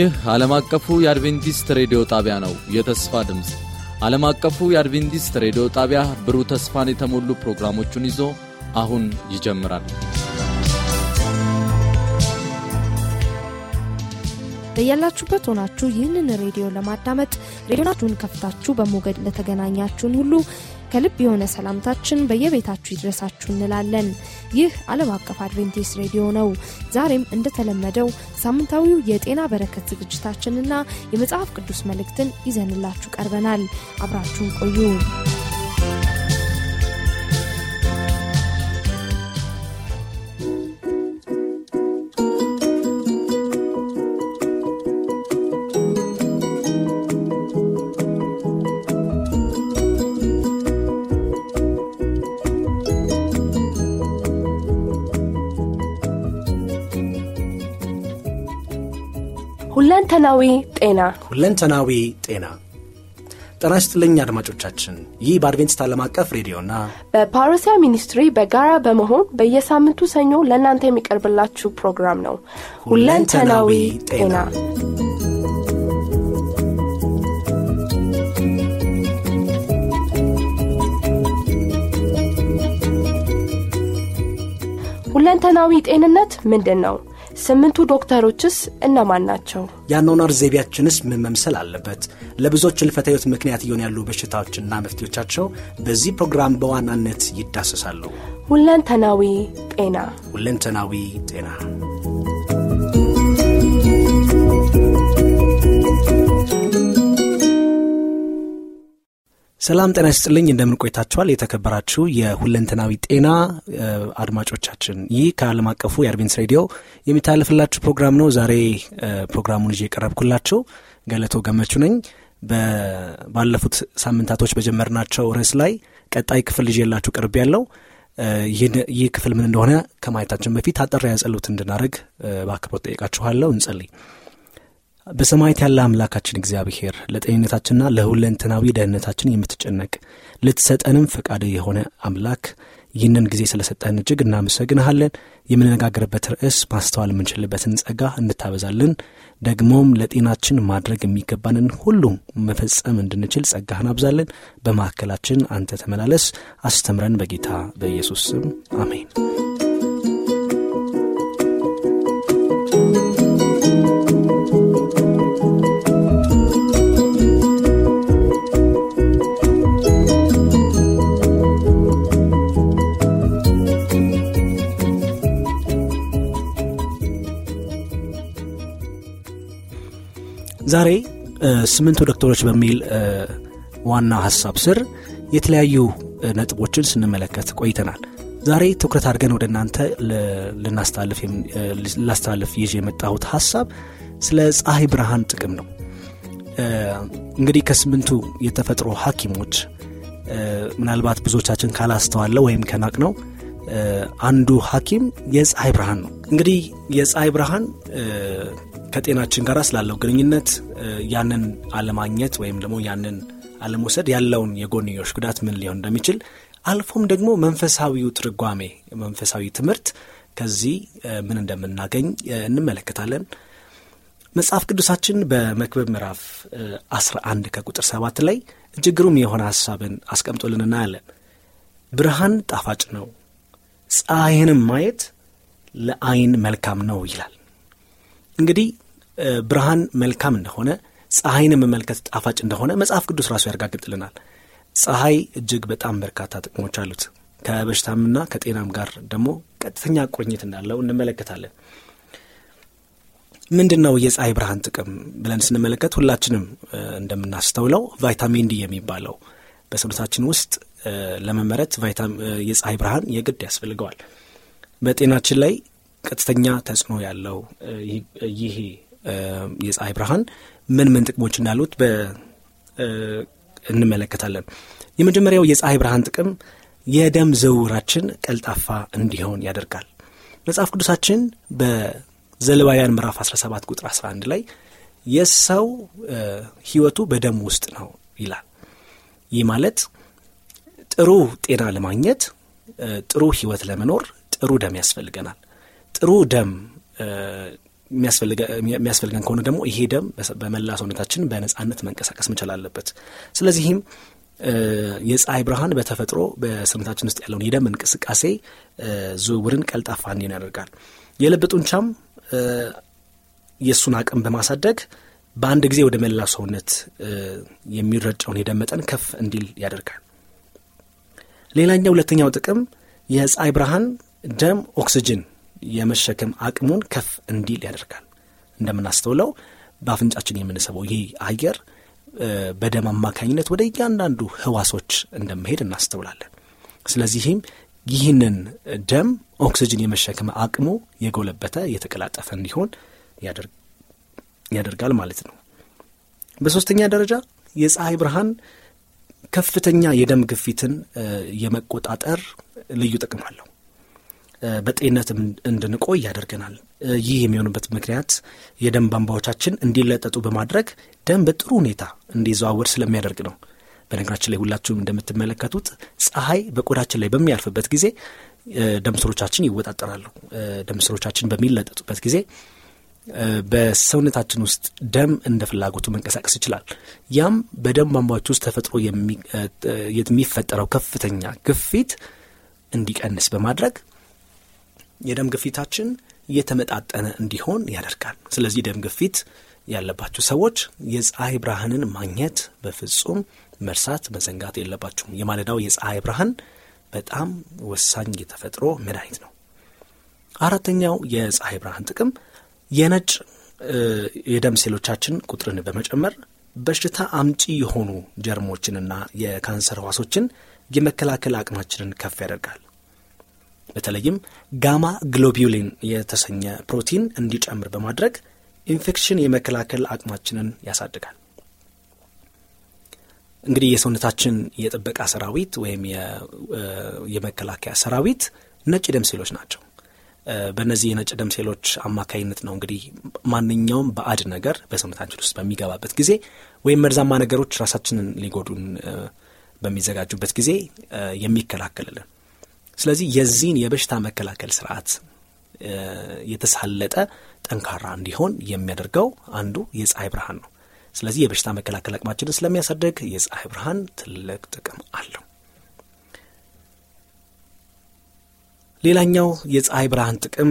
ይህ ዓለም አቀፉ የአድቬንቲስት ሬዲዮ ጣቢያ ነው። የተስፋ ድምፅ ዓለም አቀፉ የአድቬንቲስት ሬዲዮ ጣቢያ ብሩህ ተስፋን የተሞሉ ፕሮግራሞቹን ይዞ አሁን ይጀምራል። በያላችሁበት ሆናችሁ ይህንን ሬዲዮ ለማዳመጥ ሬዲዮናችሁን ከፍታችሁ በሞገድ ለተገናኛችሁን ሁሉ ከልብ የሆነ ሰላምታችን በየቤታችሁ ይድረሳችሁ እንላለን። ይህ ዓለም አቀፍ አድቬንቲስት ሬዲዮ ነው። ዛሬም እንደተለመደው ሳምንታዊው የጤና በረከት ዝግጅታችንና የመጽሐፍ ቅዱስ መልእክትን ይዘንላችሁ ቀርበናል። አብራችሁን ቆዩ። ሁለንተናዊ ጤና። ሁለንተናዊ ጤና። ጤና ይስጥልኝ አድማጮቻችን። ይህ በአድቬንቲስት ዓለም አቀፍ ሬዲዮና በፓሮሲያ ሚኒስትሪ በጋራ በመሆን በየሳምንቱ ሰኞ ለእናንተ የሚቀርብላችሁ ፕሮግራም ነው። ሁለንተናዊ ጤና። ሁለንተናዊ ጤንነት ምንድን ነው ስምንቱ ዶክተሮችስ እነማን ናቸው? የአኗኗር ዘይቤያችንስ ምን መምሰል አለበት? ለብዙዎች ህይወት ምክንያት እየሆኑ ያሉ በሽታዎችና መፍትሄዎቻቸው በዚህ ፕሮግራም በዋናነት ይዳሰሳሉ። ሁለንተናዊ ጤና። ሁለንተናዊ ጤና ሰላም ጤና ይስጥልኝ። እንደምን ቆይታችኋል? የተከበራችሁ የሁለንተናዊ ጤና አድማጮቻችን። ይህ ከዓለም አቀፉ የአድቬንስ ሬዲዮ የሚታለፍላችሁ ፕሮግራም ነው። ዛሬ ፕሮግራሙን ይዤ የቀረብኩላችሁ ገለቶ ገመቹ ነኝ። ባለፉት ሳምንታቶች በጀመርናቸው ርዕስ ላይ ቀጣይ ክፍል ይዤላችሁ ቅርብ ያለው ይህ ክፍል ምን እንደሆነ ከማየታችን በፊት አጠር ያጸሉት እንድናደረግ በአክብሮት ጠይቃችኋለሁ። እንጸልይ በሰማየት ያለ አምላካችን እግዚአብሔር ለጤንነታችንና ለሁለንተናዊ ደህንነታችን የምትጨነቅ ልትሰጠንም ፈቃድ የሆነ አምላክ ይህንን ጊዜ ስለሰጠን እጅግ እናመሰግንሃለን። የምንነጋገርበት ርዕስ ማስተዋል የምንችልበትን ጸጋ እንድታበዛልን ደግሞም ለጤናችን ማድረግ የሚገባንን ሁሉ መፈጸም እንድንችል ጸጋህን አብዛለን በማዕከላችን አንተ ተመላለስ። አስተምረን በጌታ በኢየሱስ ስም አሜን ዛሬ ስምንቱ ዶክተሮች በሚል ዋና ሀሳብ ስር የተለያዩ ነጥቦችን ስንመለከት ቆይተናል። ዛሬ ትኩረት አድርገን ወደ እናንተ ላስተላልፍ ይዤ የመጣሁት ሀሳብ ስለ ፀሐይ ብርሃን ጥቅም ነው። እንግዲህ ከስምንቱ የተፈጥሮ ሐኪሞች ምናልባት ብዙዎቻችን ካላስተዋለው ወይም ከናቅ ነው አንዱ ሐኪም የፀሐይ ብርሃን ነው። እንግዲህ የፀሐይ ብርሃን ከጤናችን ጋር ስላለው ግንኙነት ያንን አለማግኘት ወይም ደግሞ ያንን አለመውሰድ ያለውን የጎንዮሽ ጉዳት ምን ሊሆን እንደሚችል አልፎም ደግሞ መንፈሳዊው ትርጓሜ መንፈሳዊ ትምህርት ከዚህ ምን እንደምናገኝ እንመለከታለን። መጽሐፍ ቅዱሳችን በመክብብ ምዕራፍ 11 ከቁጥር 7 ላይ እጅግሩም የሆነ ሐሳብን አስቀምጦልን እናያለን። ብርሃን ጣፋጭ ነው ፀሐይንም ማየት ለአይን መልካም ነው ይላል። እንግዲህ ብርሃን መልካም እንደሆነ ፀሐይን መመልከት ጣፋጭ እንደሆነ መጽሐፍ ቅዱስ ራሱ ያረጋግጥልናል። ፀሐይ እጅግ በጣም በርካታ ጥቅሞች አሉት። ከበሽታምና ከጤናም ጋር ደግሞ ቀጥተኛ ቁርኝት እንዳለው እንመለከታለን። ምንድን ነው የፀሐይ ብርሃን ጥቅም ብለን ስንመለከት ሁላችንም እንደምናስተውለው ቫይታሚን ዲ የሚባለው በሰውነታችን ውስጥ ለመመረት የፀሐይ ብርሃን የግድ ያስፈልገዋል። በጤናችን ላይ ቀጥተኛ ተጽዕኖ ያለው ይህ የፀሐይ ብርሃን ምን ምን ጥቅሞች እንዳሉት እንመለከታለን። የመጀመሪያው የፀሐይ ብርሃን ጥቅም የደም ዝውውራችን ቀልጣፋ እንዲሆን ያደርጋል። መጽሐፍ ቅዱሳችን በዘልባውያን ምዕራፍ 17 ቁጥር 11 ላይ የሰው ህይወቱ በደም ውስጥ ነው ይላል። ይህ ማለት ጥሩ ጤና ለማግኘት ጥሩ ህይወት ለመኖር ጥሩ ደም ያስፈልገናል። ጥሩ ደም የሚያስፈልገን ከሆነ ደግሞ ይሄ ደም በመላ ሰውነታችን በነጻነት መንቀሳቀስ መቻል አለበት። ስለዚህም የፀሐይ ብርሃን በተፈጥሮ በሰውነታችን ውስጥ ያለውን የደም እንቅስቃሴ ዝውውርን ቀልጣፋ እንዲሆን ያደርጋል። የልብ ጡንቻም የእሱን አቅም በማሳደግ በአንድ ጊዜ ወደ መላው ሰውነት የሚረጨውን የደም መጠን ከፍ እንዲል ያደርጋል። ሌላኛው ሁለተኛው ጥቅም የፀሐይ ብርሃን ደም ኦክስጅን የመሸከም አቅሙን ከፍ እንዲል ያደርጋል። እንደምናስተውለው በአፍንጫችን የምንስበው ይህ አየር በደም አማካኝነት ወደ እያንዳንዱ ህዋሶች እንደመሄድ እናስተውላለን። ስለዚህም ይህንን ደም ኦክስጅን የመሸከም አቅሙ የጎለበተ የተቀላጠፈ እንዲሆን ያደርጋል ማለት ነው። በሶስተኛ ደረጃ የፀሐይ ብርሃን ከፍተኛ የደም ግፊትን የመቆጣጠር ልዩ ጥቅም አለው። በጤንነት እንድንቆይ ያደርገናል። ይህ የሚሆንበት ምክንያት የደም ቧንቧዎቻችን እንዲለጠጡ በማድረግ ደም በጥሩ ሁኔታ እንዲዘዋወር ስለሚያደርግ ነው። በነገራችን ላይ ሁላችሁም እንደምትመለከቱት ፀሐይ በቆዳችን ላይ በሚያልፍበት ጊዜ ደም ስሮቻችን ይወጣጠራሉ። ደም ስሮቻችን በሚለጠጡበት ጊዜ በሰውነታችን ውስጥ ደም እንደ ፍላጎቱ መንቀሳቀስ ይችላል። ያም በደም ቧንቧዎች ውስጥ ተፈጥሮ የሚፈጠረው ከፍተኛ ግፊት እንዲቀንስ በማድረግ የደም ግፊታችን እየተመጣጠነ እንዲሆን ያደርጋል። ስለዚህ ደም ግፊት ያለባቸው ሰዎች የፀሐይ ብርሃንን ማግኘት በፍጹም መርሳት መዘንጋት የለባቸውም። የማለዳው የፀሐይ ብርሃን በጣም ወሳኝ የተፈጥሮ መድኃኒት ነው። አራተኛው የፀሐይ ብርሃን ጥቅም የነጭ የደም ሴሎቻችን ቁጥርን በመጨመር በሽታ አምጪ የሆኑ ጀርሞችንና የካንሰር ህዋሶችን የመከላከል አቅማችንን ከፍ ያደርጋል። በተለይም ጋማ globulin የተሰኘ ፕሮቲን እንዲጨምር በማድረግ ኢንፌክሽን የመከላከል አቅማችንን ያሳድጋል። እንግዲህ የሰውነታችን የጥበቃ ሰራዊት ወይም የመከላከያ ሰራዊት ነጭ ደም ሴሎች ናቸው። በእነዚህ የነጭ ደም ሴሎች አማካኝነት ነው እንግዲህ ማንኛውም ባዕድ ነገር በሰውነታችን ውስጥ በሚገባበት ጊዜ ወይም መርዛማ ነገሮች ራሳችንን ሊጎዱን በሚዘጋጁበት ጊዜ የሚከላከልልን። ስለዚህ የዚህን የበሽታ መከላከል ስርዓት የተሳለጠ ጠንካራ እንዲሆን የሚያደርገው አንዱ የፀሐይ ብርሃን ነው። ስለዚህ የበሽታ መከላከል አቅማችንን ስለሚያሳድግ የፀሐይ ብርሃን ትልቅ ጥቅም አለው። ሌላኛው የፀሐይ ብርሃን ጥቅም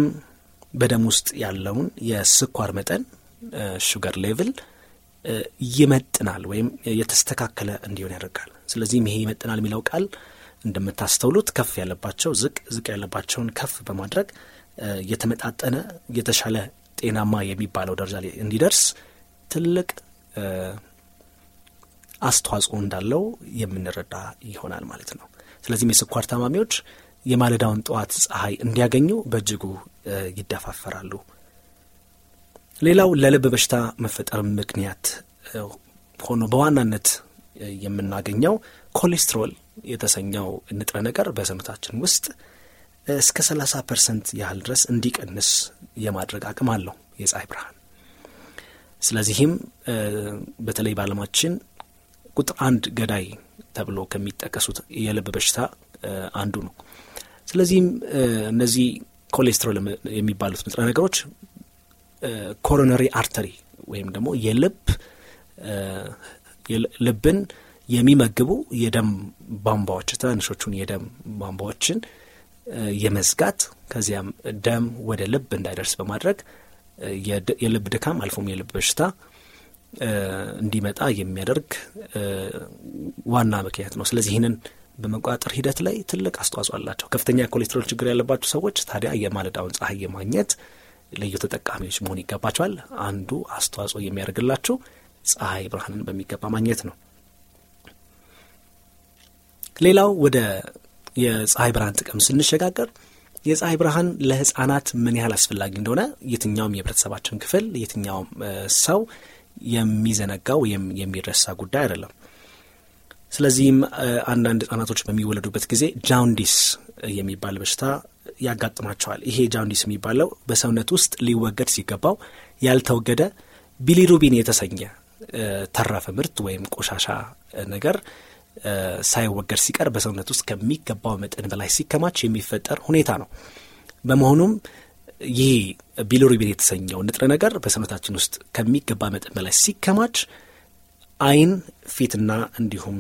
በደም ውስጥ ያለውን የስኳር መጠን ሹገር ሌቭል ይመጥናል ወይም የተስተካከለ እንዲሆን ያደርጋል። ስለዚህም ይሄ ይመጥናል የሚለው ቃል እንደምታስተውሉት ከፍ ያለባቸው ዝቅ ዝቅ ያለባቸውን ከፍ በማድረግ የተመጣጠነ የተሻለ ጤናማ የሚባለው ደረጃ ላይ እንዲደርስ ትልቅ አስተዋጽኦ እንዳለው የምንረዳ ይሆናል ማለት ነው። ስለዚህም የስኳር ታማሚዎች የማለዳውን ጠዋት ፀሐይ እንዲያገኙ በእጅጉ ይደፋፈራሉ። ሌላው ለልብ በሽታ መፈጠር ምክንያት ሆኖ በዋናነት የምናገኘው ኮሌስትሮል የተሰኘው ንጥረ ነገር በሰውነታችን ውስጥ እስከ 30 percent ያህል ድረስ እንዲቀንስ የማድረግ አቅም አለው የፀሐይ ብርሃን። ስለዚህም በተለይ በዓለማችን ቁጥር አንድ ገዳይ ተብሎ ከሚጠቀሱት የልብ በሽታ አንዱ ነው። ስለዚህም እነዚህ ኮሌስትሮል የሚባሉት ንጥረ ነገሮች coronary artery ወይም ደግሞ የልብ ልብን የሚመግቡ የደም ቧንቧዎች ትናንሾቹን የደም ቧንቧዎችን የመዝጋት ከዚያም ደም ወደ ልብ እንዳይደርስ በማድረግ የልብ ድካም አልፎም የልብ በሽታ እንዲመጣ የሚያደርግ ዋና ምክንያት ነው። ስለዚህ ይህንን በመቆጣጠር ሂደት ላይ ትልቅ አስተዋጽኦ አላቸው። ከፍተኛ የኮሌስትሮል ችግር ያለባቸው ሰዎች ታዲያ የማለዳውን ፀሐይ የማግኘት ልዩ ተጠቃሚዎች መሆን ይገባቸዋል። አንዱ አስተዋጽኦ የሚያደርግላቸው ፀሐይ ብርሃንን በሚገባ ማግኘት ነው። ሌላው ወደ የፀሐይ ብርሃን ጥቅም ስንሸጋገር የፀሐይ ብርሃን ለሕፃናት ምን ያህል አስፈላጊ እንደሆነ የትኛውም የህብረተሰባችን ክፍል የትኛውም ሰው የሚዘነጋው ወይም የሚረሳ ጉዳይ አይደለም። ስለዚህም አንዳንድ ህጻናቶች በሚወለዱበት ጊዜ ጃውንዲስ የሚባል በሽታ ያጋጥማቸዋል። ይሄ ጃውንዲስ የሚባለው በሰውነት ውስጥ ሊወገድ ሲገባው ያልተወገደ ቢሊሩቢን የተሰኘ ተረፈ ምርት ወይም ቆሻሻ ነገር ሳይወገድ ሲቀር በሰውነት ውስጥ ከሚገባው መጠን በላይ ሲከማች የሚፈጠር ሁኔታ ነው። በመሆኑም ይህ ቢሊሩቢን የተሰኘው ንጥረ ነገር በሰውነታችን ውስጥ ከሚገባ መጠን በላይ ሲከማች አይን፣ ፊትና እንዲሁም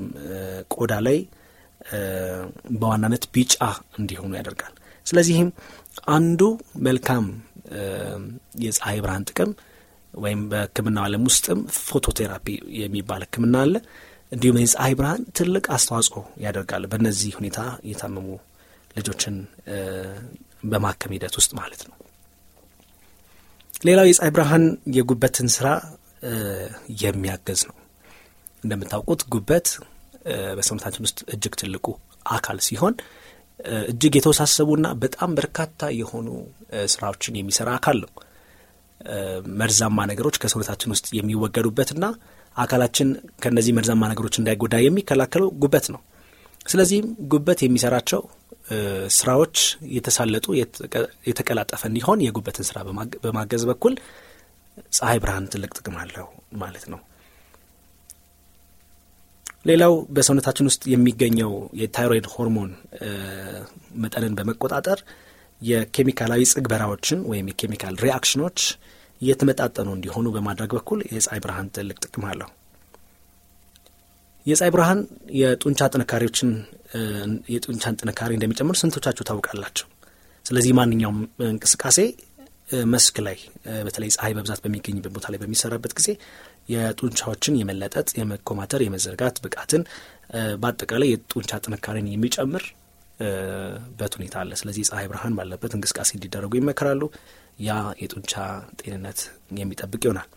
ቆዳ ላይ በዋናነት ቢጫ እንዲሆኑ ያደርጋል። ስለዚህም አንዱ መልካም የፀሐይ ብርሃን ጥቅም ወይም በሕክምናው ዓለም ውስጥም ፎቶቴራፒ የሚባል ሕክምና አለ። እንዲሁም የፀሐይ ብርሃን ትልቅ አስተዋጽኦ ያደርጋል በእነዚህ ሁኔታ የታመሙ ልጆችን በማከም ሂደት ውስጥ ማለት ነው። ሌላው የፀሐይ ብርሃን የጉበትን ስራ የሚያገዝ ነው። እንደምታውቁት ጉበት በሰውነታችን ውስጥ እጅግ ትልቁ አካል ሲሆን እጅግ የተወሳሰቡና በጣም በርካታ የሆኑ ስራዎችን የሚሰራ አካል ነው። መርዛማ ነገሮች ከሰውነታችን ውስጥ የሚወገዱበትና አካላችን ከእነዚህ መርዛማ ነገሮች እንዳይጎዳ የሚከላከለው ጉበት ነው። ስለዚህም ጉበት የሚሰራቸው ስራዎች የተሳለጡ የተቀላጠፈ እንዲሆን የጉበትን ስራ በማገዝ በኩል ፀሐይ ብርሃን ትልቅ ጥቅም አለው ማለት ነው። ሌላው በሰውነታችን ውስጥ የሚገኘው የታይሮይድ ሆርሞን መጠንን በመቆጣጠር የኬሚካላዊ ጽግበራዎችን ወይም የ chemical reaction ኦች እየተመጣጠኑ እንዲሆኑ በማድረግ በኩል የፀሐይ ብርሃን ትልቅ ጥቅም አለው። የፀሐይ ብርሃን የጡንቻ ጥንካሬዎችን የጡንቻን ጥንካሬ እንደሚጨምር ስንቶቻችሁ ታውቃላችሁ? ስለዚህ ማንኛውም እንቅስቃሴ መስክ ላይ በተለይ ፀሐይ በብዛት በሚገኝበት ቦታ ላይ በሚሰራበት ጊዜ የጡንቻዎችን የመለጠጥ፣ የመኮማተር፣ የመዘርጋት ብቃትን በአጠቃላይ የጡንቻ ጥንካሬን የሚጨምር በት ሁኔታ አለ። ስለዚህ ፀሐይ ብርሃን ባለበት እንቅስቃሴ እንዲደረጉ ይመከራሉ። ያ የጡንቻ ጤንነት የሚጠብቅ ይሆናል።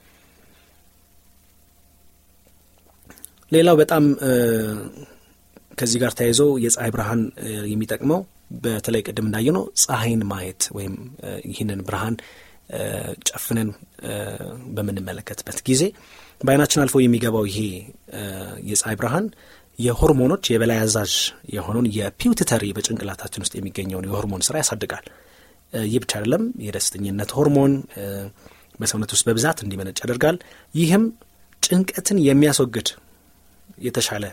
ሌላው በጣም ከዚህ ጋር ተያይዞ የፀሐይ ብርሃን የሚጠቅመው በተለይ ቅድም እንዳየነው ፀሐይን ማየት ወይም ይህንን ብርሃን ጨፍነን በምንመለከትበት ጊዜ በአይናችን አልፎ የሚገባው ይሄ የፀሐይ ብርሃን የሆርሞኖች የበላይ አዛዥ የሆነውን የፒውትተሪ በጭንቅላታችን ውስጥ የሚገኘውን የሆርሞን ስራ ያሳድጋል። ይህ ብቻ አይደለም፣ የደስተኝነት ሆርሞን በሰውነት ውስጥ በብዛት እንዲመነጭ ያደርጋል። ይህም ጭንቀትን የሚያስወግድ የተሻለ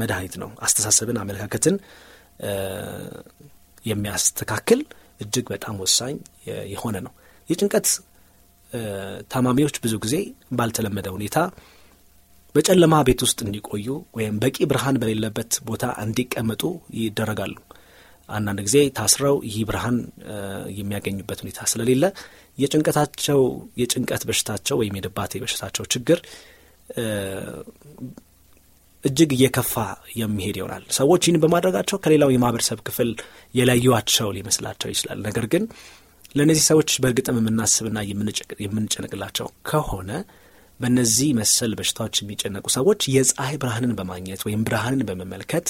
መድኃኒት ነው። አስተሳሰብን፣ አመለካከትን የሚያስተካክል እጅግ በጣም ወሳኝ የሆነ ነው። የጭንቀት ታማሚዎች ብዙ ጊዜ ባልተለመደ ሁኔታ በጨለማ ቤት ውስጥ እንዲቆዩ ወይም በቂ ብርሃን በሌለበት ቦታ እንዲቀመጡ ይደረጋሉ። አንዳንድ ጊዜ ታስረው ይህ ብርሃን የሚያገኙበት ሁኔታ ስለሌለ የጭንቀታቸው የጭንቀት በሽታቸው ወይም የድባቴ በሽታቸው ችግር እጅግ እየከፋ የሚሄድ ይሆናል። ሰዎች ይህን በማድረጋቸው ከሌላው የማህበረሰብ ክፍል የለዩዋቸው ሊመስላቸው ይችላል። ነገር ግን ለእነዚህ ሰዎች በእርግጥም የምናስብና የምንጨነቅላቸው ከሆነ በእነዚህ መሰል በሽታዎች የሚጨነቁ ሰዎች የፀሐይ ብርሃንን በማግኘት ወይም ብርሃንን በመመልከት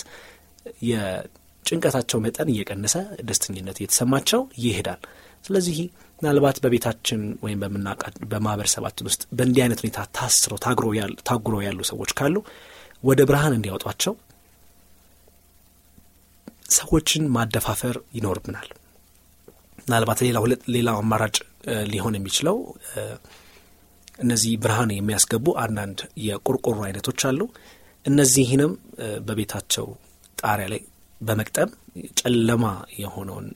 የጭንቀታቸው መጠን እየቀነሰ ደስተኝነት እየተሰማቸው ይሄዳል። ስለዚህ ምናልባት በቤታችን ወይም በማህበረሰባችን ውስጥ በእንዲህ አይነት ሁኔታ ታስረው ታጉረው ያሉ ሰዎች ካሉ ወደ ብርሃን እንዲያወጧቸው ሰዎችን ማደፋፈር ይኖርብናል። ምናልባት ሌላው አማራጭ ሊሆን የሚችለው እነዚህ ብርሃን የሚያስገቡ አንዳንድ የቆርቆሮ አይነቶች አሉ። እነዚህንም በቤታቸው ጣሪያ ላይ በመቅጠም ጨለማ የሆነውን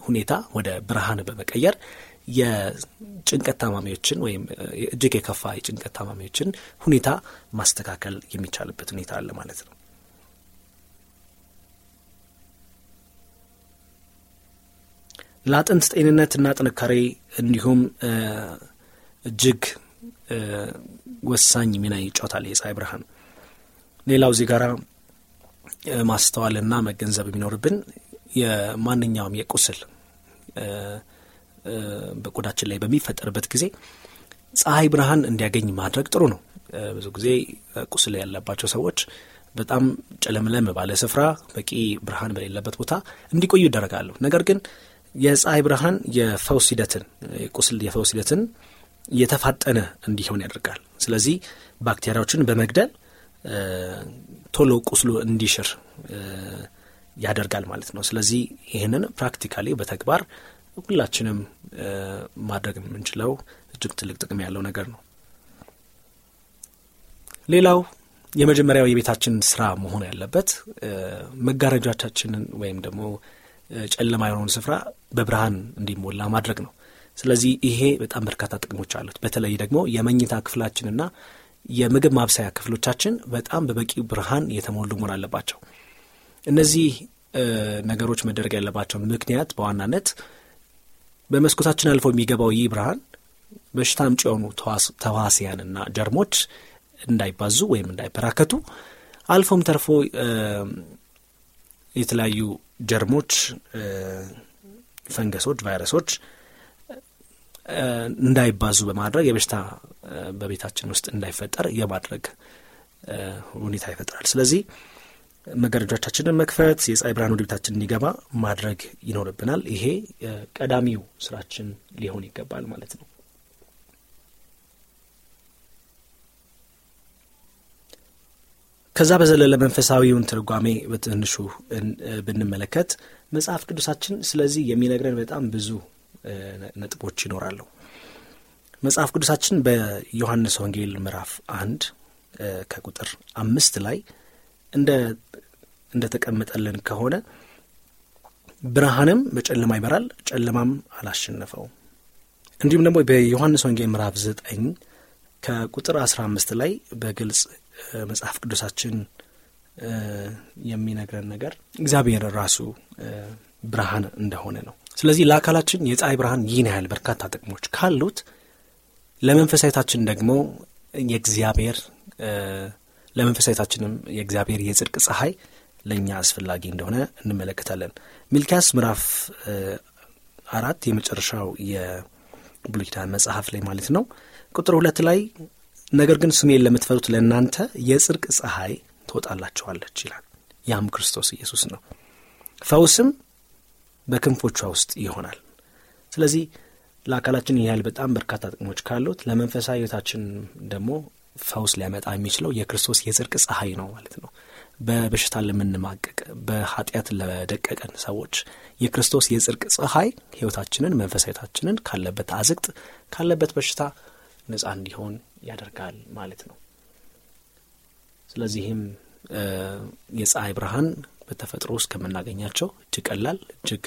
ሁኔታ ወደ ብርሃን በመቀየር የጭንቀት ታማሚዎችን ወይም እጅግ የከፋ የጭንቀት ታማሚዎችን ሁኔታ ማስተካከል የሚቻልበት ሁኔታ አለ ማለት ነው። ለአጥንት ጤንነትና ጥንካሬ እንዲሁም እጅግ ወሳኝ ሚና ይጫወታል የፀሐይ ብርሃን። ሌላው እዚህ ጋር ማስተዋልና መገንዘብ የሚኖርብን የማንኛውም የቁስል በቆዳችን ላይ በሚፈጠርበት ጊዜ ፀሐይ ብርሃን እንዲያገኝ ማድረግ ጥሩ ነው። ብዙ ጊዜ ቁስል ያለባቸው ሰዎች በጣም ጨለምለም ባለ ስፍራ በቂ ብርሃን በሌለበት ቦታ እንዲቆዩ ይደረጋሉ። ነገር ግን የፀሐይ ብርሃን የፈውስ ሂደትን ቁስል የፈውስ ሂደትን የተፋጠነ እንዲሆን ያደርጋል። ስለዚህ ባክቴሪያዎችን በመግደል ቶሎ ቁስሉ እንዲሽር ያደርጋል ማለት ነው። ስለዚህ ይህንን practically በተግባር ሁላችንም ማድረግ የምንችለው እጅግ ትልቅ ጥቅም ያለው ነገር ነው። ሌላው የመጀመሪያው የቤታችን ስራ መሆን ያለበት መጋረጃዎቻችንን ወይም ደግሞ ጨለማ የሆነውን ስፍራ በብርሃን እንዲሞላ ማድረግ ነው። ስለዚህ ይሄ በጣም በርካታ ጥቅሞች አሉት። በተለይ ደግሞ የመኝታ ክፍላችንና የምግብ ማብሰያ ክፍሎቻችን በጣም በበቂ ብርሃን የተሞሉ መሆን አለባቸው። እነዚህ ነገሮች መደረግ ያለባቸው ምክንያት በዋናነት በመስኮታችን አልፎ የሚገባው ይህ ብርሃን በሽታ አምጪ የሆኑ ተዋሲያንና ጀርሞች እንዳይባዙ ወይም እንዳይበራከቱ አልፎም ተርፎ የተለያዩ ጀርሞች፣ ፈንገሶች፣ ቫይረሶች እንዳይባዙ በማድረግ የበሽታ በቤታችን ውስጥ እንዳይፈጠር የማድረግ ሁኔታ ይፈጥራል። ስለዚህ መጋረጃዎቻችንን መክፈት፣ የፀሐይ ብርሃን ወደ ቤታችን እንዲገባ ማድረግ ይኖርብናል። ይሄ ቀዳሚው ስራችን ሊሆን ይገባል ማለት ነው። ከዛ በዘለለ መንፈሳዊውን ትርጓሜ በትንሹ ብንመለከት መጽሐፍ ቅዱሳችን ስለዚህ የሚነግረን በጣም ብዙ ነጥቦች ይኖራሉ። መጽሐፍ ቅዱሳችን በዮሐንስ ወንጌል ምዕራፍ አንድ ከቁጥር አምስት ላይ እንደ ተቀመጠልን ከሆነ ብርሃንም በጨለማ ይበራል፣ ጨለማም አላሸነፈውም። እንዲሁም ደግሞ በዮሐንስ ወንጌል ምዕራፍ ዘጠኝ ከቁጥር አስራ አምስት ላይ በግልጽ መጽሐፍ ቅዱሳችን የሚነግረን ነገር እግዚአብሔር ራሱ ብርሃን እንደሆነ ነው። ስለዚህ ለአካላችን የፀሐይ ብርሃን ይህን ያህል በርካታ ጥቅሞች ካሉት ለመንፈሳዊታችን ደግሞ የእግዚአብሔር ለመንፈሳዊታችንም የእግዚአብሔር የጽድቅ ፀሐይ ለእኛ አስፈላጊ እንደሆነ እንመለከታለን። ሚልኪያስ ምዕራፍ አራት የመጨረሻው የብሉይ መጽሐፍ ላይ ማለት ነው ቁጥር ሁለት ላይ ነገር ግን ስሜን ለምትፈሩት ለእናንተ የጽድቅ ፀሐይ ትወጣላችኋለች ይላል። ያም ክርስቶስ ኢየሱስ ነው። ፈውስም በክንፎቿ ውስጥ ይሆናል። ስለዚህ ለአካላችን ያህል በጣም በርካታ ጥቅሞች ካሉት ለመንፈሳዊ ሕይወታችን ደግሞ ፈውስ ሊያመጣ የሚችለው የክርስቶስ የጽድቅ ፀሐይ ነው ማለት ነው። በበሽታ ለምንማቀቅ በኃጢአት ለደቀቀን ሰዎች የክርስቶስ የጽድቅ ፀሐይ ሕይወታችንን መንፈሳዊታችንን ካለበት አዝቅጥ ካለበት በሽታ ነጻ እንዲሆን ያደርጋል ማለት ነው። ስለዚህም የፀሐይ ብርሃን በተፈጥሮ ውስጥ ከምናገኛቸው እጅግ ቀላል እጅግ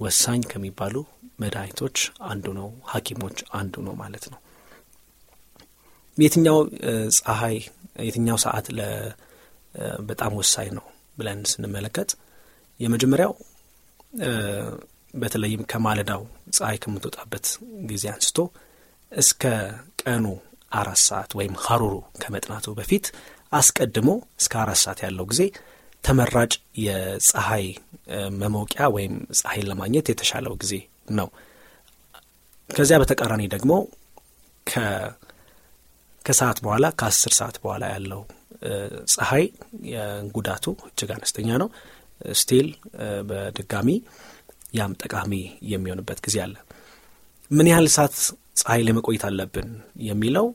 ወሳኝ ከሚባሉ መድኃኒቶች አንዱ ነው። ሐኪሞች አንዱ ነው ማለት ነው። የትኛው ፀሐይ የትኛው ሰዓት በጣም ወሳኝ ነው ብለን ስንመለከት የመጀመሪያው በተለይም ከማለዳው ፀሐይ ከምትወጣበት ጊዜ አንስቶ እስከ ቀኑ አራት ሰዓት ወይም ሀሩሩ ከመጥናቱ በፊት አስቀድሞ እስከ አራት ሰዓት ያለው ጊዜ ተመራጭ የፀሐይ መሞቂያ ወይም ፀሐይን ለማግኘት የተሻለው ጊዜ ነው። ከዚያ በተቃራኒ ደግሞ ከሰዓት በኋላ ከአስር ሰዓት በኋላ ያለው ፀሐይ ጉዳቱ እጅግ አነስተኛ ነው። still በድጋሚ ያም ጠቃሚ የሚሆንበት ጊዜ አለ። ምን ያህል ሰዓት ፀሐይ ላይ መቆየት አለብን የሚለው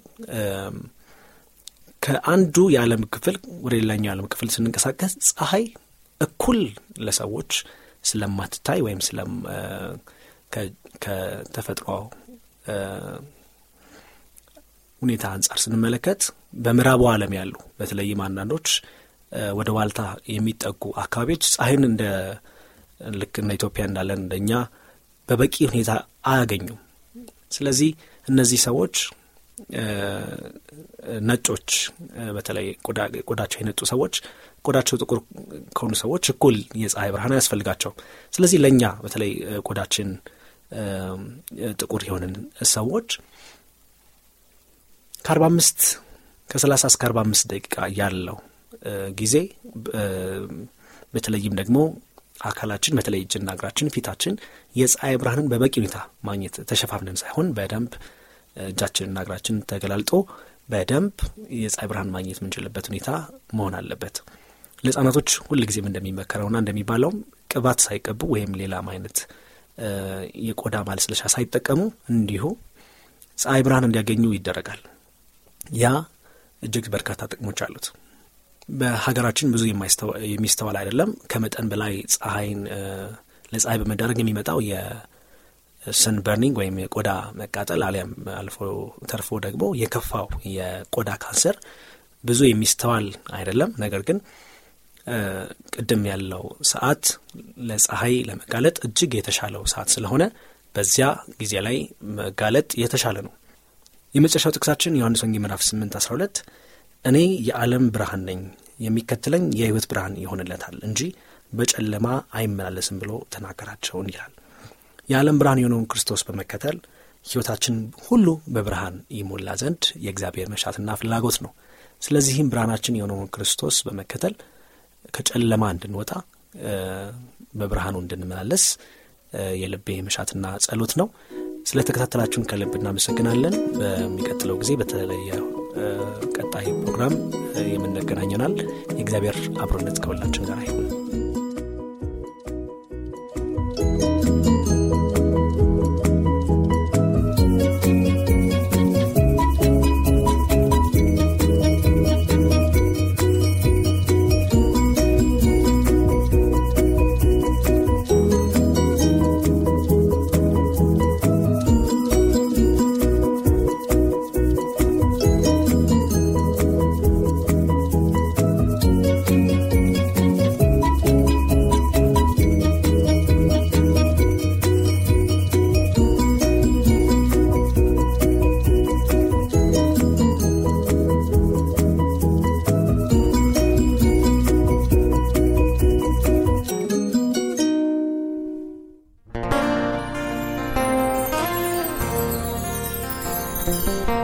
ከአንዱ የዓለም ክፍል ወደ ሌላኛው የዓለም ክፍል ስንንቀሳቀስ ፀሐይ እኩል ለሰዎች ስለማትታይ ወይም ከተፈጥሮ ሁኔታ አንጻር ስንመለከት በምዕራቡ ዓለም ያሉ በተለይም አንዳንዶች ወደ ዋልታ የሚጠጉ አካባቢዎች ፀሐይን እንደ ልክ እንደ ኢትዮጵያ እንዳለን እንደኛ በበቂ ሁኔታ አያገኙም። ስለዚህ እነዚህ ሰዎች ነጮች በተለይ ቆዳቸው የነጡ ሰዎች ቆዳቸው ጥቁር ከሆኑ ሰዎች እኩል የፀሐይ ብርሃን አያስፈልጋቸውም። ስለዚህ ለእኛ በተለይ ቆዳችን ጥቁር የሆንን ሰዎች ከአርባ አምስት ከሰላሳ እስከ አርባ አምስት ደቂቃ ያለው ጊዜ በተለይም ደግሞ አካላችን በተለይ እጅና እግራችን፣ ፊታችን የፀሐይ ብርሃንን በበቂ ሁኔታ ማግኘት ተሸፋፍነን ሳይሆን በደንብ እጃችንና እግራችን ተገላልጦ በደንብ የፀሐይ ብርሃን ማግኘት የምንችልበት ሁኔታ መሆን አለበት። ለህጻናቶች ሁልጊዜም እንደሚመከረውና እንደሚባለውም ቅባት ሳይቀቡ ወይም ሌላም አይነት የቆዳ ማለስለሻ ሳይጠቀሙ እንዲሁ ፀሐይ ብርሃን እንዲያገኙ ይደረጋል። ያ እጅግ በርካታ ጥቅሞች አሉት። በሀገራችን ብዙ የሚስተዋል አይደለም። ከመጠን በላይ ፀሐይን ለፀሐይ በመዳረግ የሚመጣው የሰን በርኒንግ ወይም የቆዳ መቃጠል አሊያም አልፎ ተርፎ ደግሞ የከፋው የቆዳ ካንሰር ብዙ የሚስተዋል አይደለም። ነገር ግን ቅድም ያለው ሰዓት ለፀሐይ ለመጋለጥ እጅግ የተሻለው ሰዓት ስለሆነ በዚያ ጊዜ ላይ መጋለጥ የተሻለ ነው። የመጨረሻው ጥቅሳችን ዮሐንስ ወንጌ ምዕራፍ 8 12 እኔ የዓለም ብርሃን ነኝ፣ የሚከተለኝ የሕይወት ብርሃን ይሆንለታል እንጂ በጨለማ አይመላለስም ብሎ ተናገራቸውን ይላል። የዓለም ብርሃን የሆነውን ክርስቶስ በመከተል ሕይወታችን ሁሉ በብርሃን ይሞላ ዘንድ የእግዚአብሔር መሻትና ፍላጎት ነው። ስለዚህም ብርሃናችን የሆነውን ክርስቶስ በመከተል ከጨለማ እንድንወጣ በብርሃኑ እንድንመላለስ የልቤ መሻትና ጸሎት ነው። ስለ ተከታተላችሁን ከልብ እናመሰግናለን። በሚቀጥለው ጊዜ በተለየ ቀጣይ ፕሮግራም የምንገናኘናል። የእግዚአብሔር አብሮነት ከሁላችን ጋር ይሁን። Música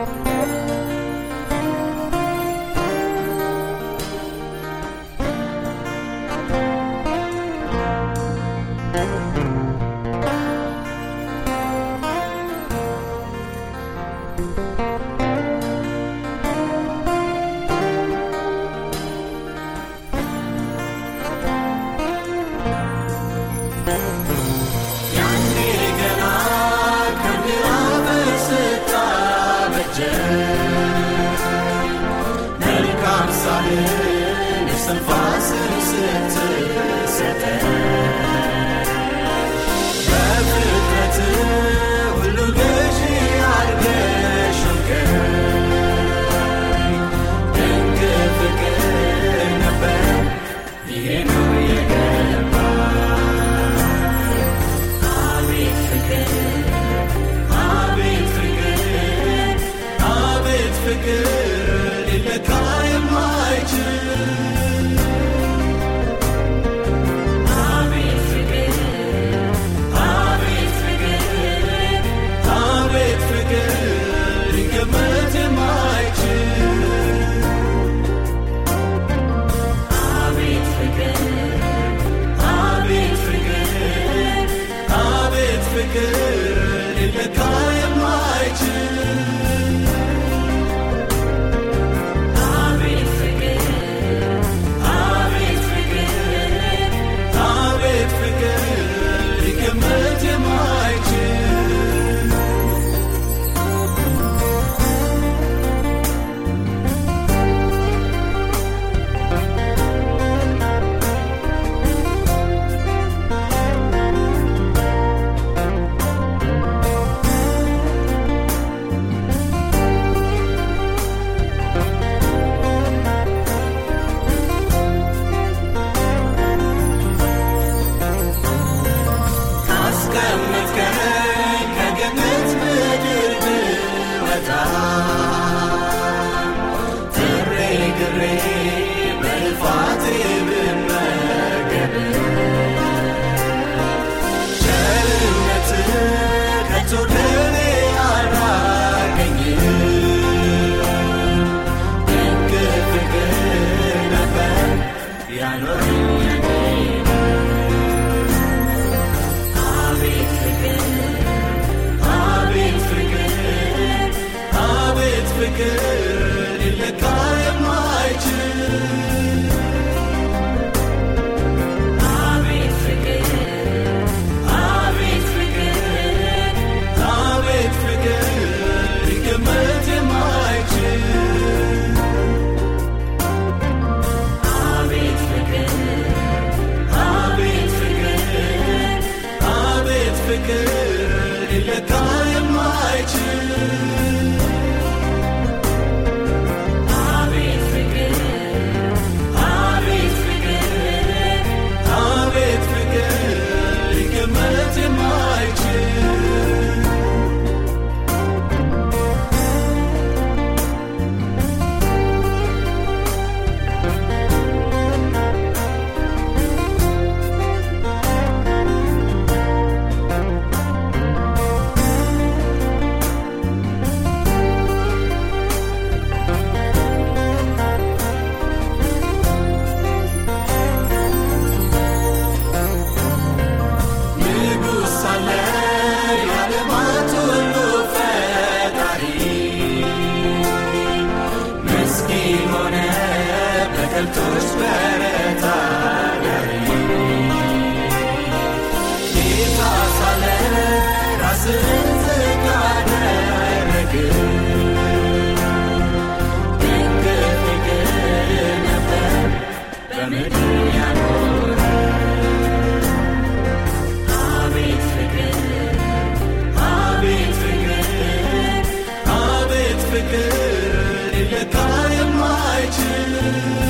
goodbye my tears.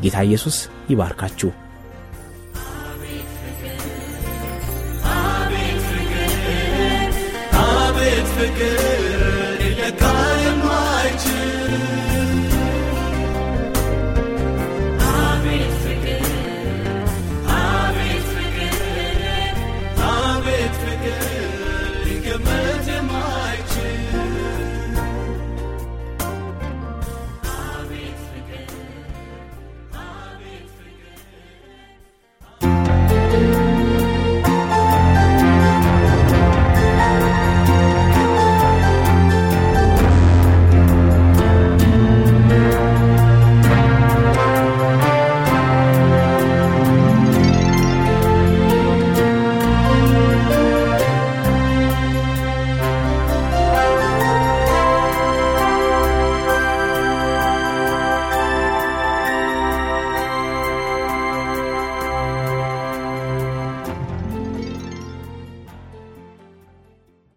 ጌታ ኢየሱስ ይባርካችሁ።